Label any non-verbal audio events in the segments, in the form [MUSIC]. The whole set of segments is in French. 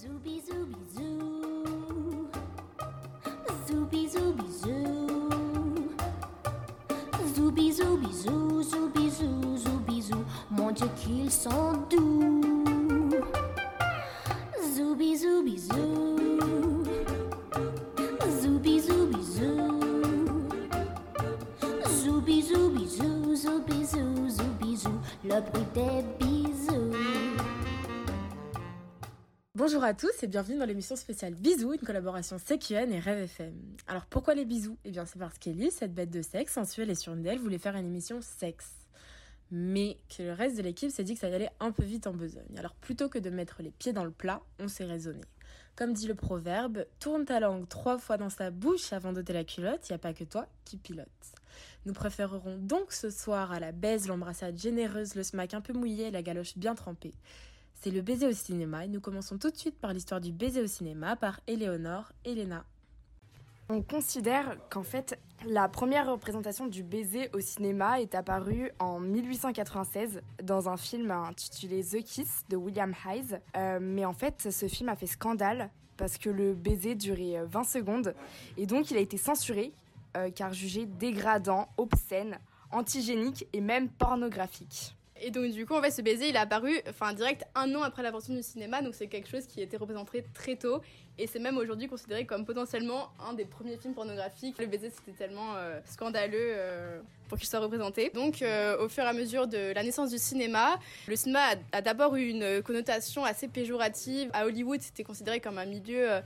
Zooby zoo, zooby zoo, zooby zoo. Mon Dieu qu'ils sont doux. Zooby zooby zoo, zooby zoo, zooby zoo. Le bruit des Bonjour à tous et bienvenue dans l'émission spéciale Bisous, une collaboration CQN et Rêve FM. Alors pourquoi les bisous? Eh bien c'est parce qu'Ellie, cette bête de sexe sensuelle et surnaturelle, voulait faire une émission sexe. Mais que le reste de l'équipe s'est dit que ça allait un peu vite en besogne. Alors plutôt que de mettre les pieds dans le plat, on s'est raisonné. Comme dit le proverbe, tourne ta langue trois fois dans sa bouche avant d'ôter la culotte, y a pas que toi qui pilote. Nous préférerons donc ce soir à la baise, l'embrassade généreuse, le smack un peu mouillé la galoche bien trempée. C'est le baiser au cinéma et nous commençons tout de suite par l'histoire du baiser au cinéma par Éléonore Elena. On considère qu'en fait, la première représentation du baiser au cinéma est apparue en 1896 dans un film intitulé The Kiss de William Hayes. Euh, mais en fait, ce film a fait scandale parce que le baiser durait 20 secondes et donc il a été censuré euh, car jugé dégradant, obscène, antigénique et même pornographique. Et donc du coup, en fait, ce baiser, il est apparu, enfin, direct un an après l'invention du cinéma, donc c'est quelque chose qui a été représenté très tôt, et c'est même aujourd'hui considéré comme potentiellement un des premiers films pornographiques. Le baiser, c'était tellement euh, scandaleux euh, pour qu'il soit représenté. Donc, euh, au fur et à mesure de la naissance du cinéma, le cinéma a, a d'abord eu une connotation assez péjorative. À Hollywood, c'était considéré comme un milieu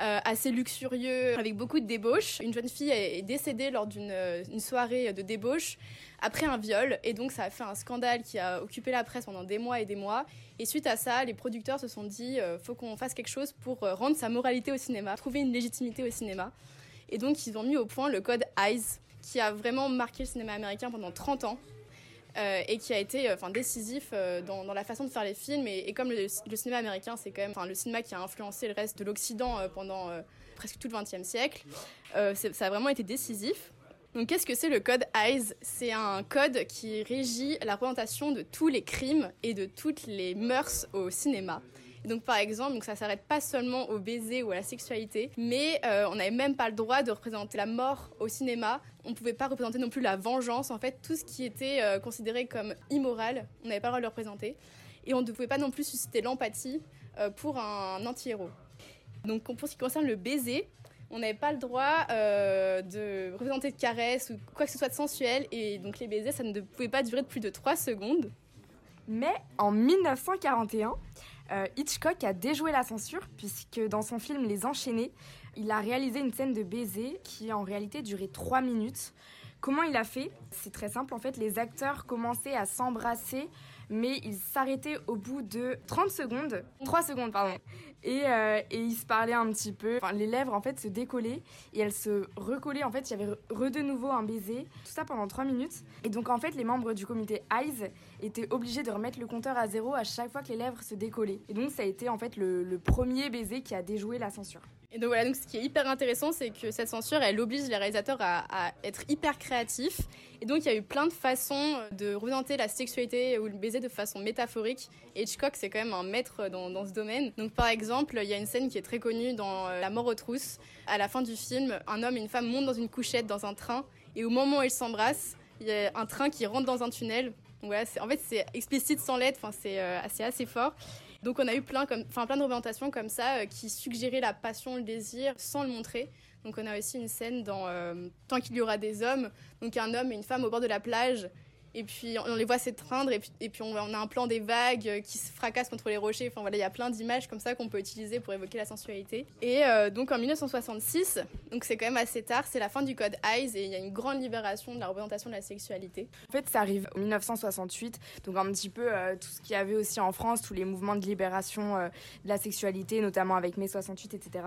euh, assez luxurieux, avec beaucoup de débauches. Une jeune fille est décédée lors d'une euh, soirée de débauche après un viol, et donc ça a fait un scandale qui a occupé la presse pendant des mois et des mois. Et suite à ça, les producteurs se sont dit, euh, faut qu'on fasse quelque chose pour euh, rendre sa moralité au cinéma, trouver une légitimité au cinéma. Et donc ils ont mis au point le code EYES, qui a vraiment marqué le cinéma américain pendant 30 ans. Euh, et qui a été euh, enfin décisif euh, dans, dans la façon de faire les films et, comme le, cinéma américain c'est quand même enfin le cinéma qui a influencé le reste de l'Occident pendant presque tout le XXe siècle ça a vraiment été décisif donc qu'est-ce que c'est le code EYES? C'est un code qui régit la représentation de tous les crimes et de toutes les mœurs au cinéma. Donc par exemple, donc ça s'arrête pas seulement au baiser ou à la sexualité, mais on n'avait même pas le droit de représenter la mort au cinéma. On pouvait pas représenter non plus la vengeance. En fait, tout ce qui était euh, considéré comme immoral, on n'avait pas le droit de le représenter. Et on ne pouvait pas non plus susciter l'empathie euh, pour un anti-héros. Donc pour ce qui concerne le baiser, on n'avait pas le droit euh, de représenter de caresses ou quoi que ce soit de sensuel. Et donc les baisers, ça ne pouvait pas durer de plus de 3 secondes. Mais en 1941, euh, Hitchcock a déjoué la censure puisque dans son film Les Enchaînés, il a réalisé une scène de baiser qui en réalité durait 3 minutes. Comment il a fait? C'est très simple en fait, les acteurs commençaient à s'embrasser mais ils s'arrêtaient au bout de 30 secondes, 3 secondes pardon, et, euh, et ils se parlaient un petit peu. Les lèvres en fait se décollaient et elles se recollaient. En fait, il y avait re de nouveau un baiser. Tout ça pendant 3 minutes. Et donc en fait, les membres du comité Eyes étaient obligés de remettre le compteur à zéro à chaque fois que les lèvres se décollaient. Et donc ça a été en fait le, le premier baiser qui a déjoué la censure. Et donc voilà, donc ce qui est hyper intéressant, c'est que cette censure, elle oblige les réalisateurs à, être hyper créatifs. Et donc il y a eu plein de façons de représenter la sexualité ou le baiser de façon métaphorique. Hitchcock, c'est quand même un maître dans, ce domaine. Donc par exemple, il y a une scène qui est très connue dans euh, La mort aux trousses. À la fin du film, un homme et une femme montent dans une couchette dans un train. Et au moment où ils s'embrassent, il y a un train qui rentre dans un tunnel. En fait, c'est explicite sans lettres, enfin, c'est euh, assez, assez fort. Donc on a eu plein, comme, plein de représentations comme ça euh, qui suggéraient la passion, le désir sans le montrer. Donc on a aussi une scène dans euh, Tant qu'il y aura des hommes, donc un homme et une femme au bord de la plage. Et puis on les voit s'étreindre et puis, on, a un plan des vagues euh, qui se fracassent contre les rochers. Enfin voilà, il y a plein d'images comme ça qu'on peut utiliser pour évoquer la sensualité. Et euh, donc en 1966, donc c'est quand même assez tard, c'est la fin du code Eyes et il y a une grande libération de la représentation de la sexualité. En fait, ça arrive en 1968, donc un petit peu euh, tout ce qu'il y avait aussi en France, tous les mouvements de libération de la sexualité, notamment avec mai 68, etc.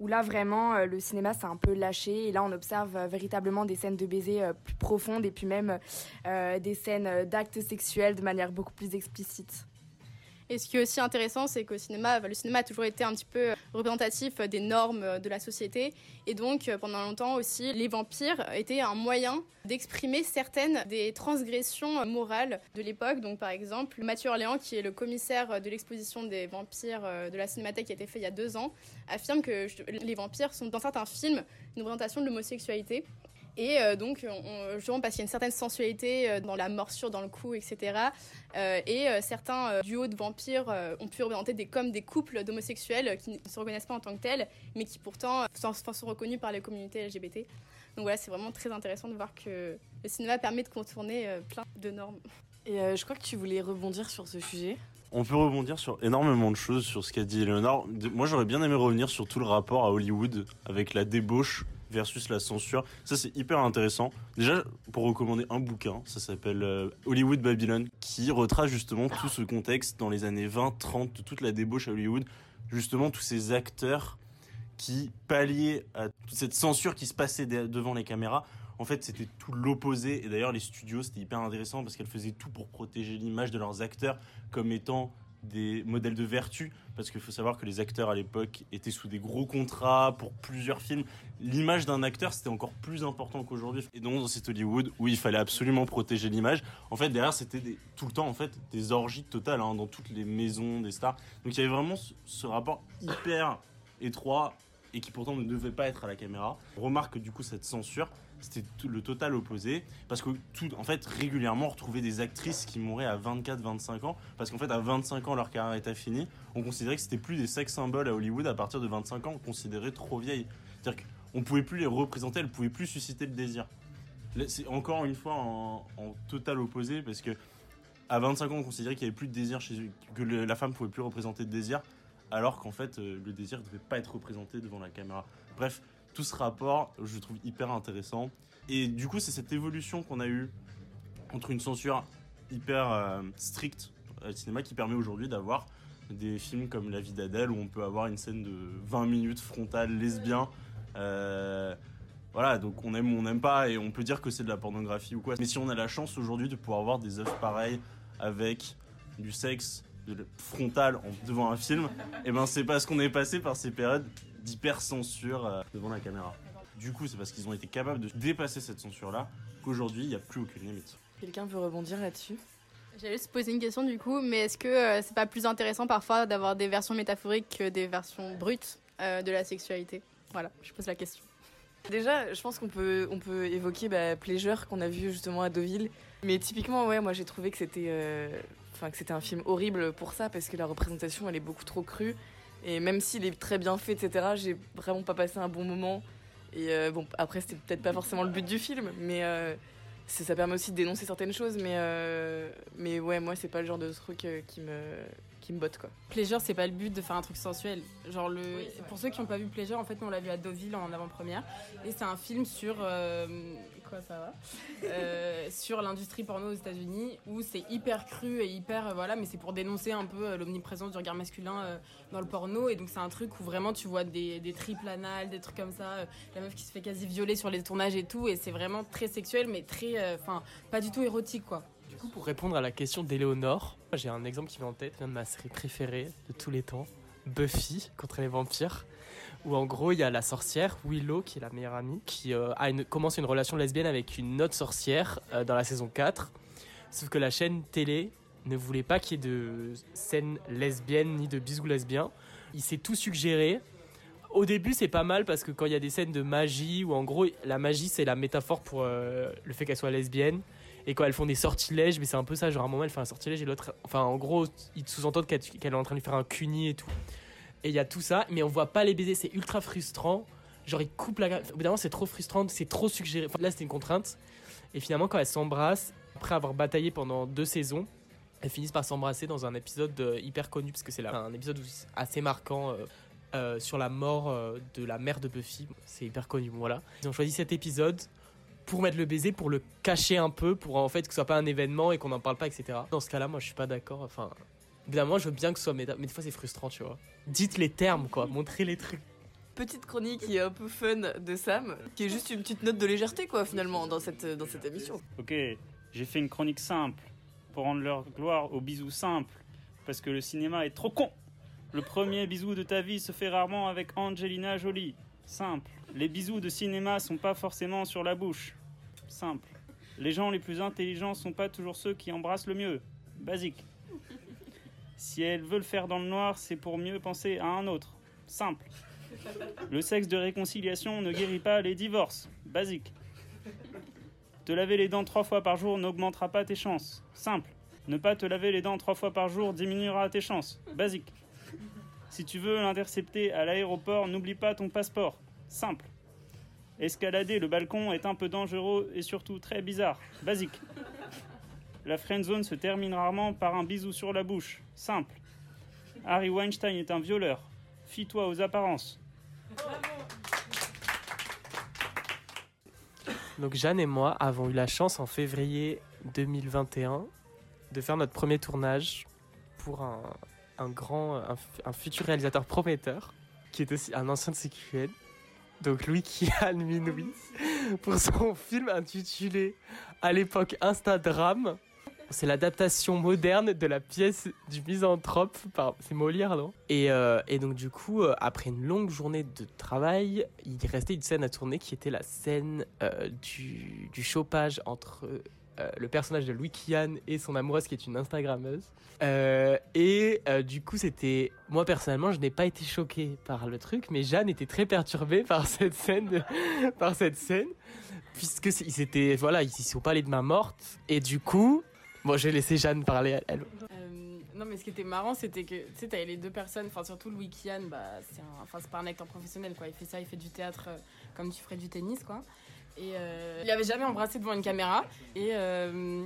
Où là, vraiment, le cinéma s'est un peu lâché, et là, on observe véritablement des scènes de baiser plus profondes, et puis même euh, scènes euh, d'actes sexuels de manière beaucoup plus explicite. Et ce qui est aussi intéressant, c'est qu'au cinéma, le cinéma a toujours été un petit peu représentatif des normes de la société. Et donc, pendant longtemps aussi, les vampires étaient un moyen d'exprimer certaines des transgressions morales de l'époque. Donc, par exemple, Mathieu Orléans, qui est le commissaire de l'exposition des vampires de la Cinémathèque qui a été fait il y a deux ans, affirme que les vampires sont dans certains films une représentation de l'homosexualité. Et euh, donc, on, justement, parce qu'il y a une certaine sensualité euh, dans la morsure, dans le cou, etc. Euh, et certains duos de vampires ont pu représenter des, comme des couples d'homosexuels qui ne se reconnaissent pas en tant que tels, mais qui pourtant sont, sont reconnus par les communautés LGBT. Donc voilà, c'est vraiment très intéressant de voir que le cinéma permet de contourner plein de normes. Et je crois que tu voulais rebondir sur ce sujet. On peut rebondir sur énormément de choses sur ce qu'a dit Eleonore. Moi, j'aurais bien aimé revenir sur tout le rapport à Hollywood avec la débauche versus la censure. Ça, c'est hyper intéressant. Déjà, pour recommander un bouquin, ça s'appelle euh, Hollywood Babylon, qui retrace justement tout ce contexte dans les années 20, 30, de toute la débauche à Hollywood. Justement, tous ces acteurs qui palliaient à toute cette censure qui se passait devant les caméras. En fait, c'était tout l'opposé. Et d'ailleurs, les studios, c'était hyper intéressant parce qu'elles faisaient tout pour protéger l'image de leurs acteurs comme étant des modèles de vertu, parce qu'il faut savoir que les acteurs à l'époque étaient sous des gros contrats pour plusieurs films. L'image d'un acteur, c'était encore plus important qu'aujourd'hui. Et donc, dans cet Hollywood, où il fallait absolument protéger l'image, en fait, derrière, c'était tout le temps, en fait, des orgies totales hein, dans toutes les maisons des stars. Donc, il y avait vraiment ce, rapport hyper étroit et qui pourtant ne devait pas être à la caméra. On remarque du coup cette censure c'était le total opposé parce que tout en fait régulièrement on retrouvait des actrices qui mouraient à 24 25 ans parce qu'en fait à 25 ans leur carrière était finie. On considérait que c'était plus des sex symboles à Hollywood à partir de 25 ans on considérait trop vieilles. C'est-à-dire qu'on pouvait plus les représenter elles pouvaient plus susciter le désir. C'est encore une fois en, total opposé parce que à 25 ans on considérait qu'il y avait plus de désir chez eux que la femme pouvait plus représenter de désir alors qu'en fait euh, le désir ne devait pas être représenté devant la caméra bref tout ce rapport, je trouve hyper intéressant. Et du coup, c'est cette évolution qu'on a eue entre une censure hyper euh, stricte au cinéma qui permet aujourd'hui d'avoir des films comme La vie d'Adèle où on peut avoir une scène de 20 minutes frontale lesbien. Euh, voilà, donc on aime ou on n'aime pas et on peut dire que c'est de la pornographie ou quoi. Mais si on a la chance aujourd'hui de pouvoir avoir des œuvres pareilles avec du sexe de frontal devant un film, et eh ben c'est parce qu'on est passé par ces périodes d'hyper-censure euh, devant la caméra. Du coup, c'est parce qu'ils ont été capables de dépasser cette censure-là qu'aujourd'hui, il n'y a plus aucune limite. Quelqu'un veut rebondir là-dessus? J'allais juste poser une question du coup, mais est-ce que euh, c'est pas plus intéressant parfois d'avoir des versions métaphoriques que des versions brutes euh, de la sexualité? Voilà, je pose la question. Déjà, je pense qu'on peut, on peut évoquer bah, Pleasure qu'on a vu justement à Deauville. Mais typiquement, ouais, moi j'ai trouvé que c'était, enfin que c'était un film horrible pour ça parce que la représentation elle est beaucoup trop crue et même s'il est très bien fait, etc., j'ai vraiment pas passé un bon moment. Et euh, bon, après, c'était peut-être pas forcément le but du film, mais euh, ça permet aussi de dénoncer certaines choses. Mais, euh, mais ouais, moi, c'est pas le genre de truc qui me qui me botte quoi. Pleasure, c'est pas le but de faire un truc sensuel. Genre le, pour ceux qui n'ont pas vu Pleasure, en fait, on l'a vu à Deauville en avant-première, et c'est un film sur quoi ça va? Euh, [LAUGHS] sur l'industrie porno aux États-Unis où c'est hyper cru et hyper voilà mais c'est pour dénoncer un peu euh, l'omniprésence du regard masculin euh, dans le porno. Et donc c'est un truc où vraiment tu vois des, des triples anales des trucs comme ça la meuf qui se fait quasi violer sur les tournages et tout. Et c'est vraiment très sexuel mais très enfin pas du tout érotique quoi pour répondre à la question d'Éléonore? J'ai un exemple qui vient en tête de ma série préférée de tous les temps Buffy contre les vampires où en gros il y a la sorcière Willow qui est la meilleure amie qui euh, a commence une relation lesbienne avec une autre sorcière euh, dans la saison 4 sauf que la chaîne télé ne voulait pas qu'il y ait de scènes lesbiennes ni de bisous lesbiens. Il s'est tout suggéré. Au début c'est pas mal parce que quand il y a des scènes de magie où en gros la magie c'est la métaphore pour euh, le fait qu'elle soit lesbienne et quand elles font des sortilèges mais c'est un peu ça genre à un moment elle fait un sortilège et l'autre enfin en gros ils sous-entendent qu'elle est en train de faire un cuni et tout et il y a tout ça, mais on voit pas les baisers, c'est ultra frustrant. Genre, ils coupent la. Au c'est trop frustrant, c'est trop suggéré. là, c'était une contrainte. Et finalement, quand elles s'embrassent, après avoir bataillé pendant deux saisons, elles finissent par s'embrasser dans un épisode euh, hyper connu, parce que c'est un épisode assez marquant. Euh, euh, sur la mort de la mère de Buffy, c'est hyper connu. voilà, ils ont choisi cet épisode pour mettre le baiser, pour le cacher un peu, pour en fait que ce soit pas un événement et qu'on n'en parle pas, etc. Dans ce cas-là, moi, je suis pas d'accord. Enfin, Évidemment, je veux bien que ce soit méta, mais des fois c'est frustrant, tu vois. Dites les termes, quoi, [LAUGHS] montrez les trucs. Petite chronique qui est un peu fun de Sam, qui est juste une petite note de légèreté, quoi, finalement, dans cette, dans cette émission. Ok, j'ai fait une chronique simple pour rendre leur gloire aux bisous simples, parce que le cinéma est trop con. Le premier bisou de ta vie se fait rarement avec Angelina Jolie. Simple. Les bisous de cinéma sont pas forcément sur la bouche. Simple. Les gens les plus intelligents sont pas toujours ceux qui embrassent le mieux. Basique. Si elles veulent faire dans le noir, c'est pour mieux penser à un autre. Simple. Le sexe de réconciliation ne guérit pas les divorces. Basique. Te laver les dents trois fois par jour n'augmentera pas tes chances. Simple. Ne pas te laver les dents trois fois par jour diminuera tes chances. Basique. Si tu veux l'intercepter à l'aéroport, n'oublie pas ton passeport. Simple. Escalader le balcon est un peu dangereux et surtout très bizarre. Basique. La friend zone se termine rarement par un bisou sur la bouche. Simple. Harry Weinstein est un violeur. Fie-toi aux apparences. Donc Jeanne et moi avons eu la chance en février 2021 de faire notre premier tournage pour un, un grand, futur réalisateur prometteur qui est aussi un ancien de CQN, donc Louis Kian Minoui, pour son film intitulé à l'époque Instagram. C'est l'adaptation moderne de la pièce du misanthrope par c'est Molière non et, euh, et donc du coup euh, après une longue journée de travail il restait une scène à tourner qui était la scène euh, du, du chopage entre euh, le personnage de Louis Kian et son amoureuse qui est une Instagrammeuse. Euh, et euh, du coup, c'était. Moi, personnellement, je n'ai pas été choqué par le truc, mais Jeanne était très perturbée par [LAUGHS] cette scène. par cette scène. Puisque ils étaient. Voilà, ils sont parlé de ma morte. Et du coup. Bon, je vais laisser Jeanne parler. Elle, elle- non, mais ce qui était marrant, c'était que tu sais, les deux personnes, enfin surtout Louis Kian, bah, c'est un, pas un acteur professionnel, quoi. Il fait ça, il fait du théâtre comme tu ferais du tennis, quoi. Euh, il avait jamais embrassé devant une caméra. Et, euh,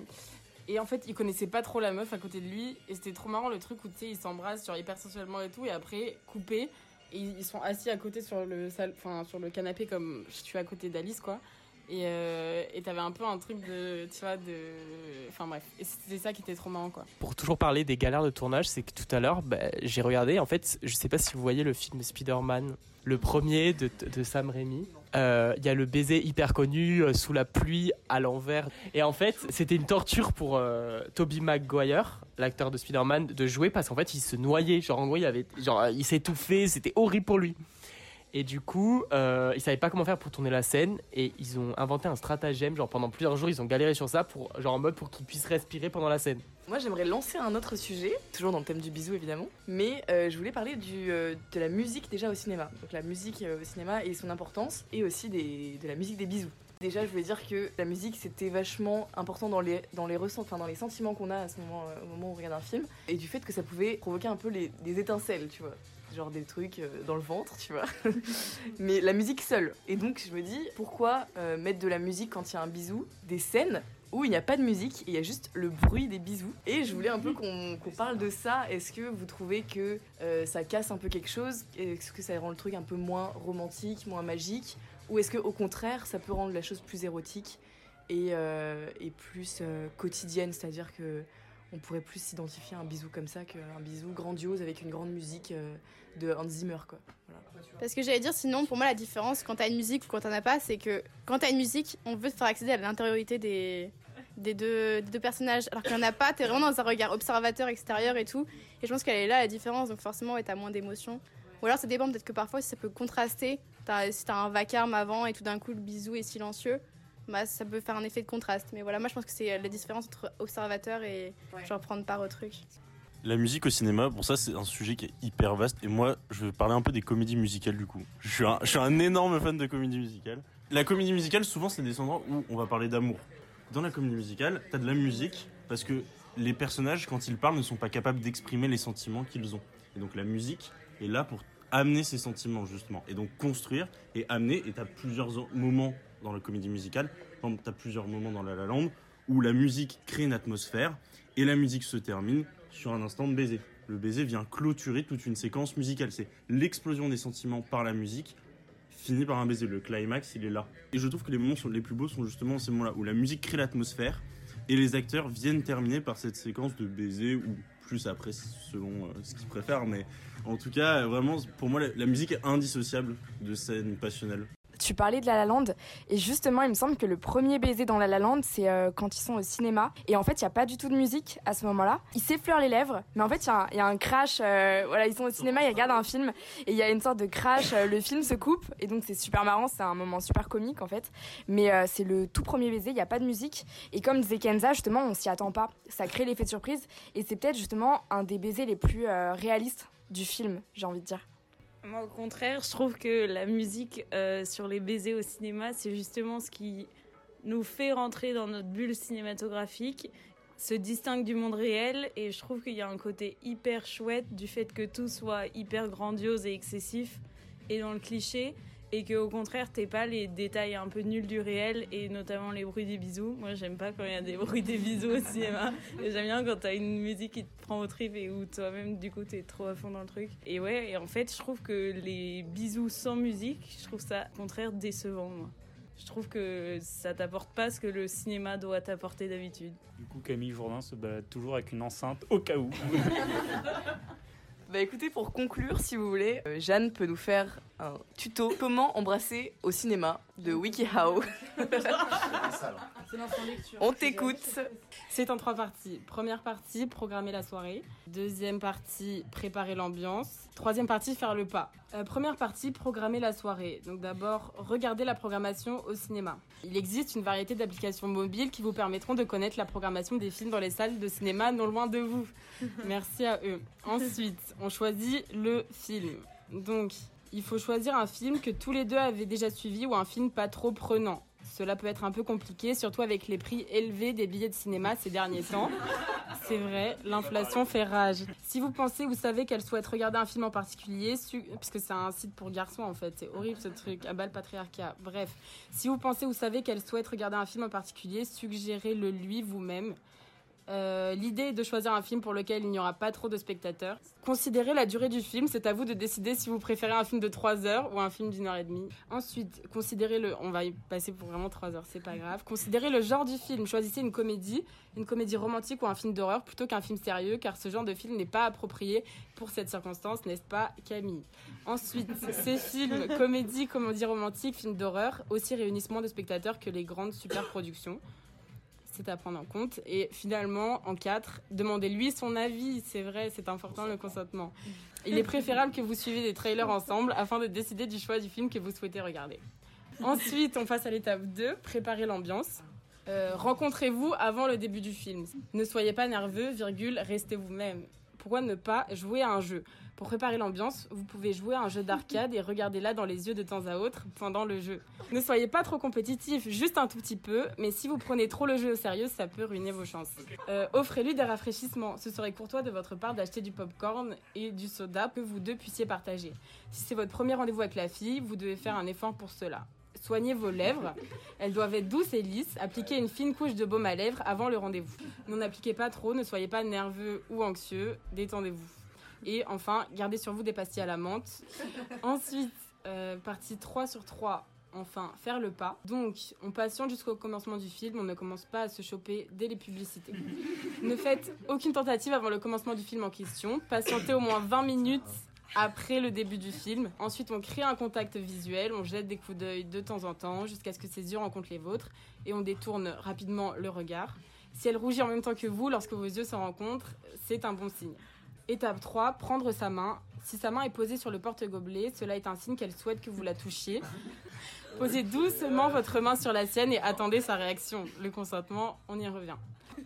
et en fait, il connaissait pas trop la meuf à côté de lui. Et c'était trop marrant le truc où tu sais, ils s'embrassent genre hyper sensuellement et tout, et après, coupé. Et ils sont assis à côté sur le, sal- enfin, sur le canapé comme je suis à côté d'Alice, quoi. Et euh, t'avais un peu un truc de, tu vois, de... Enfin bref, et c'était ça qui était trop marrant, quoi. Pour toujours parler des galères de tournage, c'est que tout à l'heure, bah, j'ai regardé. En fait, je sais pas si vous voyez le film Spider-Man, le premier de, de Sam Raimi. Il y a le baiser hyper connu euh, sous la pluie à l'envers. Et en fait, c'était une torture pour euh, Tobey Maguire, l'acteur de Spider-Man, de jouer parce qu'en fait, il se noyait. Genre, en gros, il, il s'étouffait. C'était horrible pour lui. Et du coup, euh, ils savaient pas comment faire pour tourner la scène et ils ont inventé un stratagème. Genre, pendant plusieurs jours, ils ont galéré sur ça pour, genre, en mode pour qu'il puisse respirer pendant la scène. Moi, j'aimerais lancer un autre sujet, toujours dans le thème du bisou évidemment, mais euh, je voulais parler du, euh, de la musique déjà au cinéma. Donc la musique au cinéma et son importance, et aussi des, de la musique des bisous. Déjà, je voulais dire que la musique c'était vachement important dans les, dans les enfin dans les sentiments qu'on a à ce moment, au moment où on regarde un film, et du fait que ça pouvait provoquer un peu les, des étincelles, tu vois. Genre des trucs euh, dans le ventre, tu vois. [LAUGHS] mais la musique seule. Et donc, je me dis, pourquoi euh, mettre de la musique quand il y a un bisou Des scènes où il n'y a pas de musique il y a juste le bruit des bisous. Et je voulais un peu qu'on parle de ça. Est-ce que vous trouvez que euh, ça casse un peu quelque chose? Est-ce que ça rend le truc un peu moins romantique, moins magique? Ou est-ce que au contraire, ça peut rendre la chose plus érotique et, plus quotidienne? C'est-à-dire que on pourrait plus s'identifier à un bisou comme ça qu'un bisou grandiose avec une grande musique euh, de Hans Zimmer, quoi. Voilà. Parce que j'allais dire, sinon, pour moi, la différence quand t'as une musique ou quand t'en as pas, c'est que quand t'as une musique, on veut te faire accéder à l'intériorité des, des, deux, des deux personnages. Alors qu'il n'y en a pas, t'es vraiment dans un regard observateur extérieur et tout. Et je pense qu'elle est là, la différence. Donc forcément, t'as moins d'émotions. Ou alors ça dépend, peut-être que parfois, ça peut contraster. Si t'as un vacarme avant et tout d'un coup, le bisou est silencieux, bah, ça peut faire un effet de contraste. Mais voilà, moi, je pense que c'est la différence entre observateur et genre prendre part au truc. La musique au cinéma, pour ça, c'est un sujet qui est hyper vaste. Et moi, je vais parler un peu des comédies musicales du coup. Je suis un, je suis un énorme fan de comédies musicales. La comédie musicale, souvent, c'est des endroits où on va parler d'amour. Dans la comédie musicale, t'as de la musique parce que les personnages, quand ils parlent, ne sont pas capables d'exprimer les sentiments qu'ils ont. Et donc la musique est là pour amener ces sentiments justement. Et donc construire et amener. Et t'as plusieurs moments dans la comédie musicale. Exemple, t'as plusieurs moments dans La La Land où la musique crée une atmosphère et la musique se termine sur un instant de baiser. Le baiser vient clôturer toute une séquence musicale. C'est l'explosion des sentiments par la musique, fini par un baiser. Le climax, il est là. Et je trouve que les moments sont- les plus beaux sont justement ces moments-là, où la musique crée l'atmosphère et les acteurs viennent terminer par cette séquence de baiser, ou plus après, selon euh, ce qu'ils préfèrent. Mais en tout cas, vraiment, pour moi, la musique est indissociable de scènes passionnelles. Tu parlais de La La Land et justement, il me semble que le premier baiser dans La La Land, c'est euh, quand ils sont au cinéma et en fait, il y a pas du tout de musique à ce moment-là. Ils s'effleurent les lèvres, mais en fait, il y, a un- y crash. euh, voilà, ils sont au cinéma, ils regardent un film et il y a une sorte de crash. euh, le film se coupe et donc c'est super marrant. C'est un moment super comique en fait. Mais c'est le tout premier baiser, il n'y a pas de musique et comme disait Kenza, justement, on s'y attend pas. Ça crée l'effet de surprise et c'est peut-être justement un des baisers les plus réalistes du film, j'ai envie de dire. Moi, au contraire, je trouve que la musique euh, sur les baisers au cinéma, c'est justement ce qui nous fait rentrer dans notre bulle cinématographique, se distingue du monde réel, et je trouve qu'il y a un côté hyper chouette du fait que tout soit hyper grandiose et excessif et dans le cliché, et que au contraire, t'aies pas les détails un peu nuls du réel, et notamment les bruits des bisous. Moi, j'aime pas quand il y a des [LAUGHS] bruits des bisous au cinéma. J'aime bien quand t'as une musique qui te prend au trip et où toi-même, du coup, t'es trop à fond dans le truc. Et ouais, et en fait, je trouve que les bisous sans musique, je trouve ça, au contraire, décevant, moi. Je trouve que ça t'apporte pas ce que le cinéma doit t'apporter d'habitude. Du coup, Camille Jourdain se balade toujours avec une enceinte au cas où. [LAUGHS] Bah écoutez, pour conclure, si vous voulez, euh, Jeanne peut nous faire un tuto. Comment embrasser au cinéma? De WikiHow. [LAUGHS] On t'écoute. C'est en trois parties. Première partie, programmer la soirée. Deuxième partie, préparer l'ambiance. Troisième partie, faire le pas. Euh, première partie, programmer la soirée. Donc d'abord, regardez la programmation au cinéma. Il existe une variété d'applications mobiles qui vous permettront de connaître la programmation des films dans les salles de cinéma non loin de vous. [LAUGHS] Merci à eux. Ensuite, on choisit le film. Donc, il faut choisir un film que tous les deux avaient déjà suivi ou un film pas trop prenant. Cela peut être un peu compliqué, surtout avec les prix élevés des billets de cinéma ces derniers temps. C'est vrai, l'inflation fait rage. Si vous pensez ou savez qu'elle souhaite regarder un film en particulier, puisque c'est un site pour garçons en fait, c'est horrible ce truc, à bas le patriarcat. Bref, si vous pensez ou savez qu'elle souhaite regarder un film en particulier, suggérez-le lui vous-même. Euh, L'idée de choisir un film pour lequel il n'y aura pas trop de spectateurs. Considérez la durée du film, c'est à vous de décider si vous préférez un film de 3 heures ou un film d'une heure et demie. Ensuite, considérez le. On va y passer pour vraiment 3 heures, c'est pas grave. Considérez le genre du film. Choisissez une comédie, une comédie romantique ou un film d'horreur plutôt qu'un film sérieux, car ce genre de film n'est pas approprié pour cette circonstance, n'est-ce pas, Camille? Ensuite, ces films, comédie, comédie romantique, films d'horreur, aussi réunissent moins de spectateurs que les grandes superproductions c'est à prendre en compte. Et finalement, en 4, demandez-lui son avis. C'est vrai, c'est important le consentement. Il est préférable que vous suiviez des trailers ensemble afin de décider du choix du film que vous souhaitez regarder. Ensuite, on passe à l'étape 2, préparer l'ambiance. Euh, Rencontrez-vous avant le début du film. Ne soyez pas nerveux, virgule, restez vous-même. Pourquoi ne pas jouer à un jeu? Pour préparer l'ambiance, vous pouvez jouer à un jeu d'arcade et regardez-la dans les yeux de temps à autre pendant le jeu. Ne soyez pas trop compétitif, juste un tout petit peu, mais si vous prenez trop le jeu au sérieux, ça peut ruiner vos chances. Euh, Offrez-lui des rafraîchissements. Ce serait courtois de votre part d'acheter du popcorn et du soda que vous deux puissiez partager. Si c'est votre premier rendez-vous avec la fille, vous devez faire un effort pour cela. Soignez vos lèvres. Elles doivent être douces et lisses. Appliquez une fine couche de baume à lèvres avant le rendez-vous. N'en appliquez pas trop, ne soyez pas nerveux ou anxieux. Détendez-vous. Et enfin, gardez sur vous des pastilles à la menthe. Ensuite, euh, partie 3 sur 3. Enfin, faire le pas. Donc, on patiente jusqu'au commencement du film. On ne commence pas à se choper dès les publicités. [LAUGHS] ne faites aucune tentative avant le commencement du film en question. Patientez au moins 20 minutes après le début du film. Ensuite, on crée un contact visuel, on jette des coups d'œil de temps en temps jusqu'à ce que ses yeux rencontrent les vôtres et on détourne rapidement le regard. Si elle rougit en même temps que vous lorsque vos yeux se rencontrent, c'est un bon signe. Étape 3, prendre sa main. Si sa main est posée sur le porte-gobelet, cela est un signe qu'elle souhaite que vous la touchiez. [LAUGHS] Posez doucement votre main sur la sienne et attendez sa réaction. Le consentement, on y revient.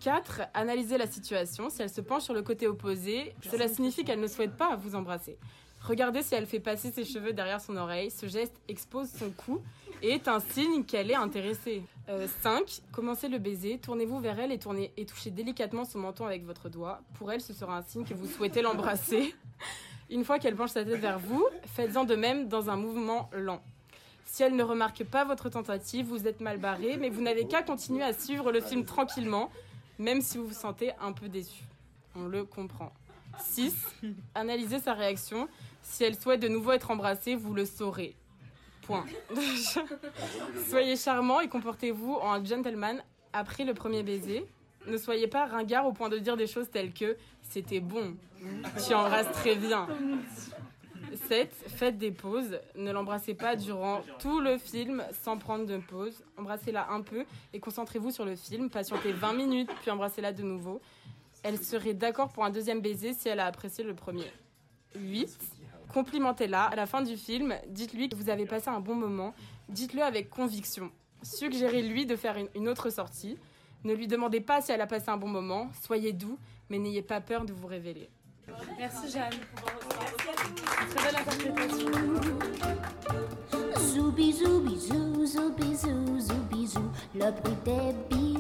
4. Analysez la situation. Si elle se penche sur le côté opposé, cela signifie qu'elle ne souhaite pas vous embrasser. Regardez si elle fait passer ses cheveux derrière son oreille. Ce geste expose son cou est un signe qu'elle est intéressée. 5. commencez le baiser. Tournez-vous vers elle et, tournez, et touchez délicatement son menton avec votre doigt. Pour elle, ce sera un signe que vous souhaitez l'embrasser. [LAUGHS] Une fois qu'elle penche sa tête vers vous, faites-en de même dans un mouvement lent. Si elle ne remarque pas votre tentative, vous êtes mal barré, mais vous n'avez qu'à continuer à suivre le film tranquillement, même si vous vous sentez un peu déçu. On le comprend. 6. Analysez sa réaction. Si elle souhaite de nouveau être embrassée, vous le saurez. [LAUGHS] Soyez charmant et comportez-vous en gentleman après le premier baiser. Ne soyez pas ringard au point de dire des choses telles que c'était bon, tu embrasses très bien. 7. Faites des pauses. Ne l'embrassez pas durant tout le film sans prendre de pause. Embrassez-la un peu et concentrez-vous sur le film. Patientez 20 minutes, puis embrassez-la de nouveau. Elle serait d'accord pour un deuxième baiser si elle a apprécié le premier. 8. Complimentez-la. À la fin du film, dites-lui que vous avez passé un bon moment. Dites-le avec conviction. Suggérez-lui de faire une, autre sortie. Ne lui demandez pas si elle a passé un bon moment. Soyez doux, mais n'ayez pas peur de vous révéler. Merci Jeanne. Très belle interprétation. Zou bisou bisou, zou bisou, zou bisou, le bruit des bisous.